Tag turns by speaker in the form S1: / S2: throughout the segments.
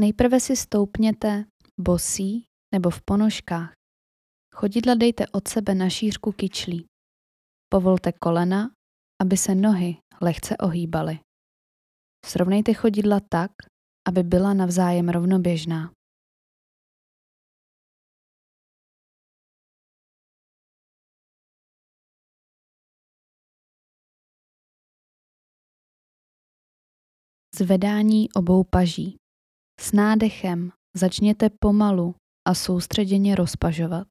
S1: Nejprve si stoupněte bosí nebo v ponožkách. Chodidla dejte od sebe na šířku kyčlí. Povolte kolena, aby se nohy lehce ohýbaly. Srovnejte chodidla tak, aby byla navzájem rovnoběžná. Zvedání obou paží. S nádechem začněte pomalu a soustředěně rozpažovat,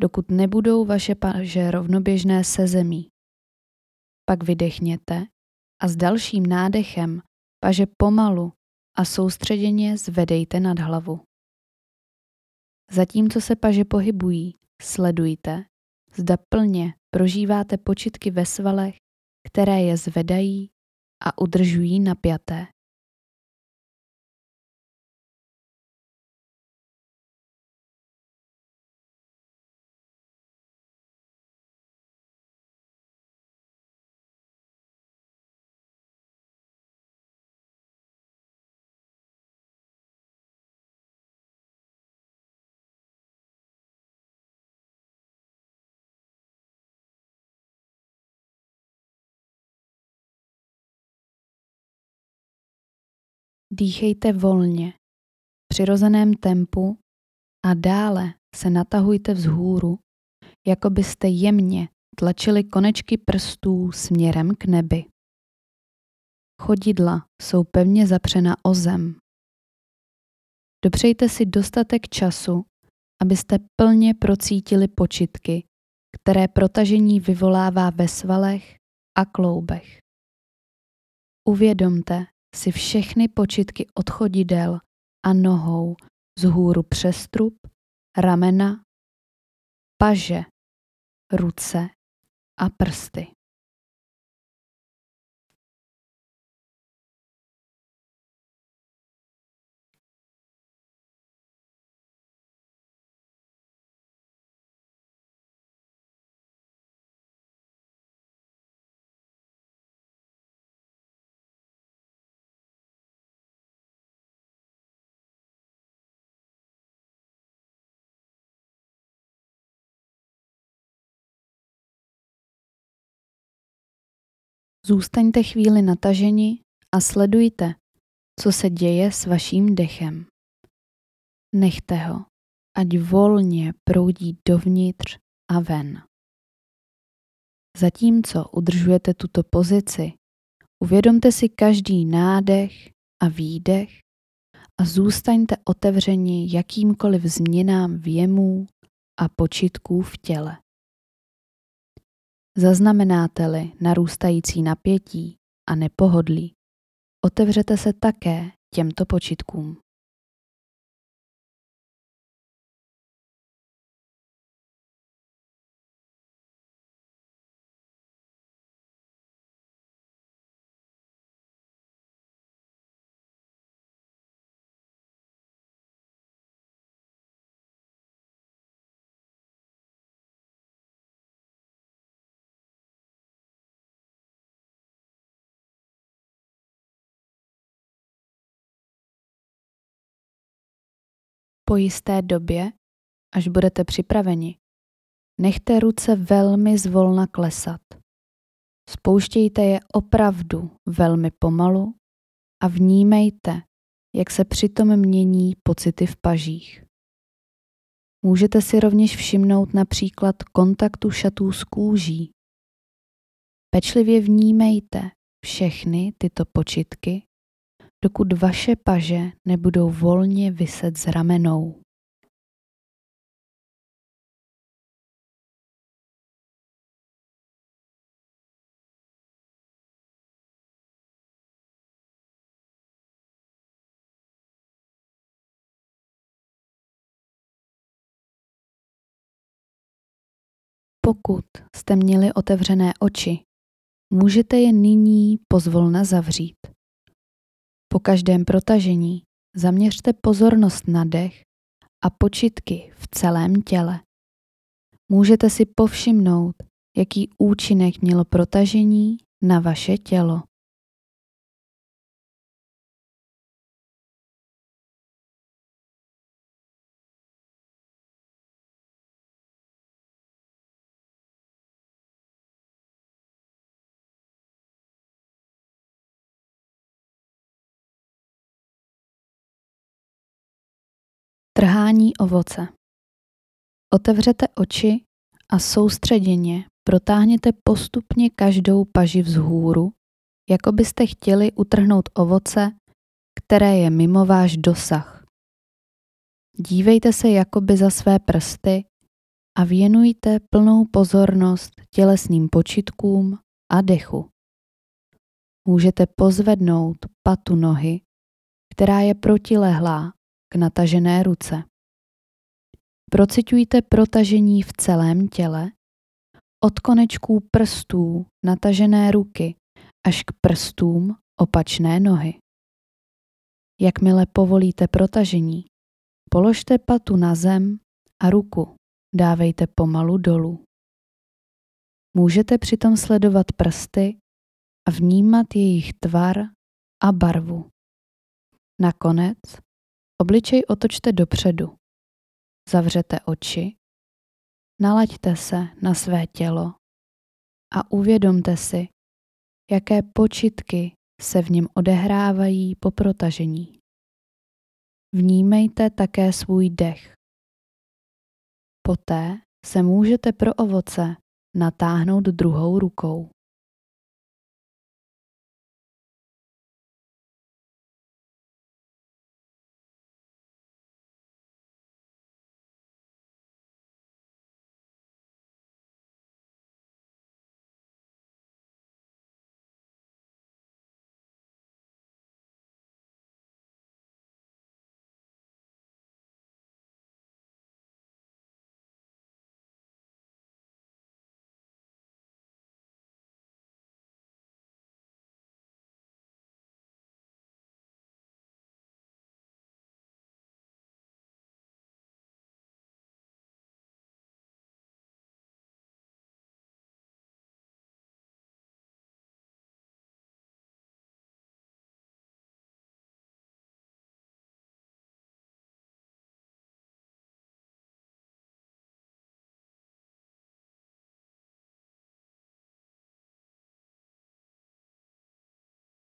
S1: dokud nebudou vaše paže rovnoběžné se zemí. Pak vydechněte a s dalším nádechem paže pomalu a soustředěně zvedejte nad hlavu. Zatímco se paže pohybují, sledujte, zda plně prožíváte počitky ve svalech, které je zvedají a udržují napjaté. Dýchejte volně, v přirozeném tempu a dále se natahujte vzhůru, jako byste jemně tlačili konečky prstů směrem k nebi. Chodidla jsou pevně zapřena o zem. Dopřejte si dostatek času, abyste plně procítili počitky, které protažení vyvolává ve svalech a kloubech. Uvědomte, si všechny počitky od chodidel a nohou z hůru přes trup, ramena, paže, ruce a prsty. Zůstaňte chvíli nataženi a sledujte, co se děje s vaším dechem. Nechte ho, ať volně proudí dovnitř a ven. Zatímco udržujete tuto pozici, uvědomte si každý nádech a výdech a zůstaňte otevřeni jakýmkoliv změnám věmů a počitků v těle. Zaznamenáte-li narůstající napětí a nepohodlí, otevřete se také těmto počitkům. Po jisté době, až budete připraveni, nechte ruce velmi zvolna klesat. Spouštějte je opravdu velmi pomalu a vnímejte, jak se přitom mění pocity v pažích. Můžete si rovněž všimnout například kontaktu šatů s kůží. Pečlivě vnímejte všechny tyto počitky dokud vaše paže nebudou volně vyset z ramenou. Pokud jste měli otevřené oči, můžete je nyní pozvolna zavřít. Po každém protažení zaměřte pozornost na dech a počitky v celém těle. Můžete si povšimnout, jaký účinek mělo protažení na vaše tělo. Trhání ovoce. Otevřete oči a soustředěně protáhněte postupně každou paži vzhůru, jako byste chtěli utrhnout ovoce, které je mimo váš dosah. Dívejte se jakoby za své prsty a věnujte plnou pozornost tělesným počitkům a dechu. Můžete pozvednout patu nohy, která je protilehlá k natažené ruce. Procitujte protažení v celém těle, od konečků prstů natažené ruky až k prstům opačné nohy. Jakmile povolíte protažení, položte patu na zem a ruku dávejte pomalu dolů. Můžete přitom sledovat prsty a vnímat jejich tvar a barvu. Nakonec obličej otočte dopředu. Zavřete oči, nalaďte se na své tělo a uvědomte si, jaké počitky se v něm odehrávají po protažení. Vnímejte také svůj dech. Poté se můžete pro ovoce natáhnout druhou rukou.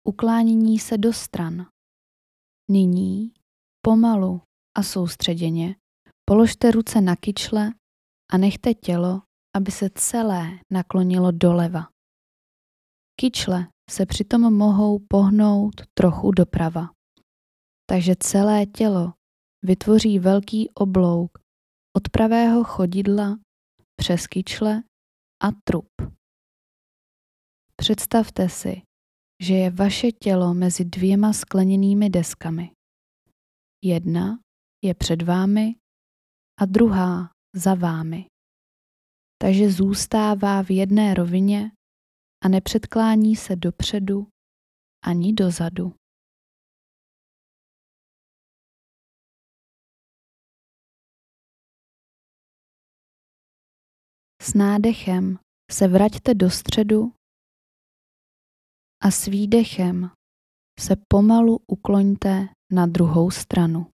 S1: Uklánění se do stran. Nyní pomalu a soustředěně položte ruce na kyčle a nechte tělo, aby se celé naklonilo doleva. Kyčle se přitom mohou pohnout trochu doprava. Takže celé tělo vytvoří velký oblouk od pravého chodidla přes kyčle a trup. Představte si, že je vaše tělo mezi dvěma skleněnými deskami. Jedna je před vámi a druhá za vámi. Takže zůstává v jedné rovině a nepředklání se dopředu ani dozadu. S nádechem se vraťte do středu a s výdechem se pomalu ukloňte na druhou stranu.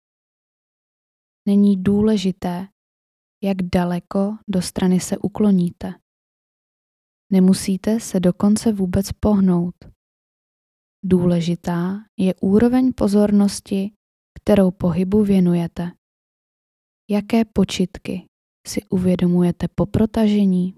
S1: Není důležité, jak daleko do strany se ukloníte. Nemusíte se dokonce vůbec pohnout. Důležitá je úroveň pozornosti, kterou pohybu věnujete. Jaké počitky si uvědomujete po protažení?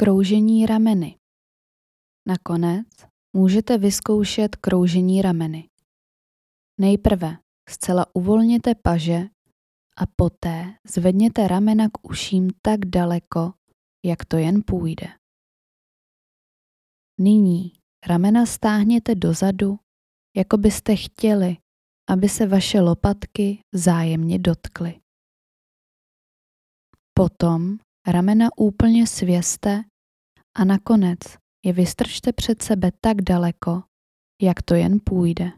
S1: Kroužení rameny. Nakonec můžete vyzkoušet kroužení rameny. Nejprve zcela uvolněte paže a poté zvedněte ramena k uším tak daleko, jak to jen půjde. Nyní ramena stáhněte dozadu, jako byste chtěli, aby se vaše lopatky vzájemně dotkly. Potom ramena úplně svěste a nakonec je vystrčte před sebe tak daleko, jak to jen půjde.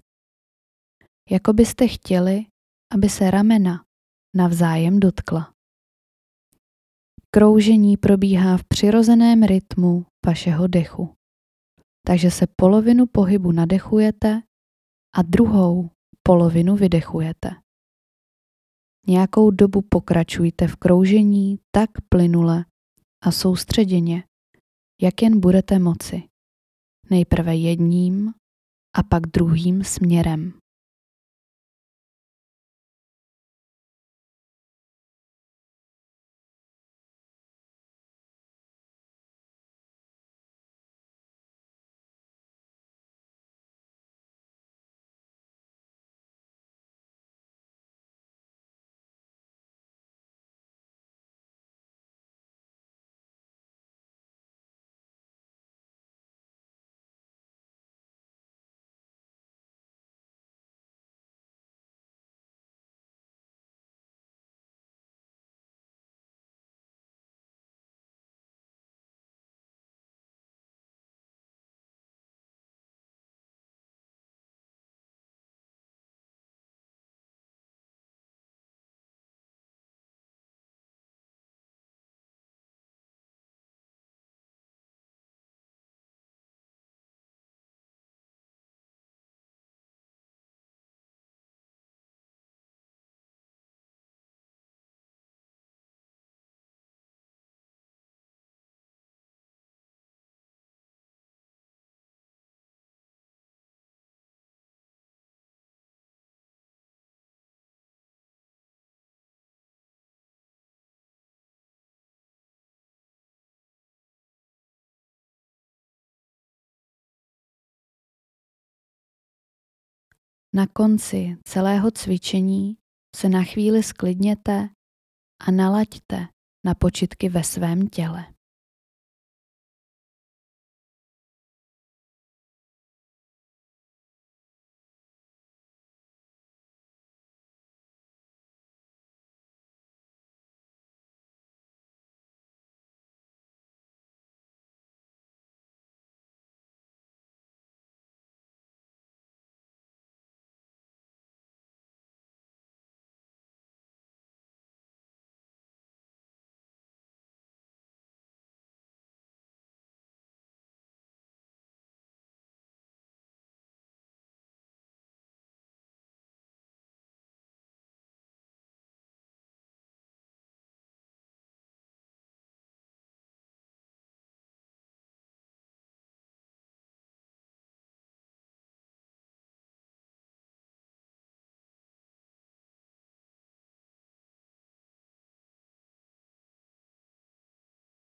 S1: Jako byste chtěli, aby se ramena navzájem dotkla. Kroužení probíhá v přirozeném rytmu vašeho dechu. Takže se polovinu pohybu nadechujete a druhou polovinu vydechujete. Nějakou dobu pokračujte v kroužení tak plynule a soustředěně, jak jen budete moci. Nejprve jedním a pak druhým směrem. Na konci celého cvičení se na chvíli sklidněte a nalaďte na počitky ve svém těle.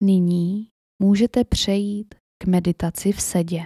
S1: Nyní můžete přejít k meditaci v sedě.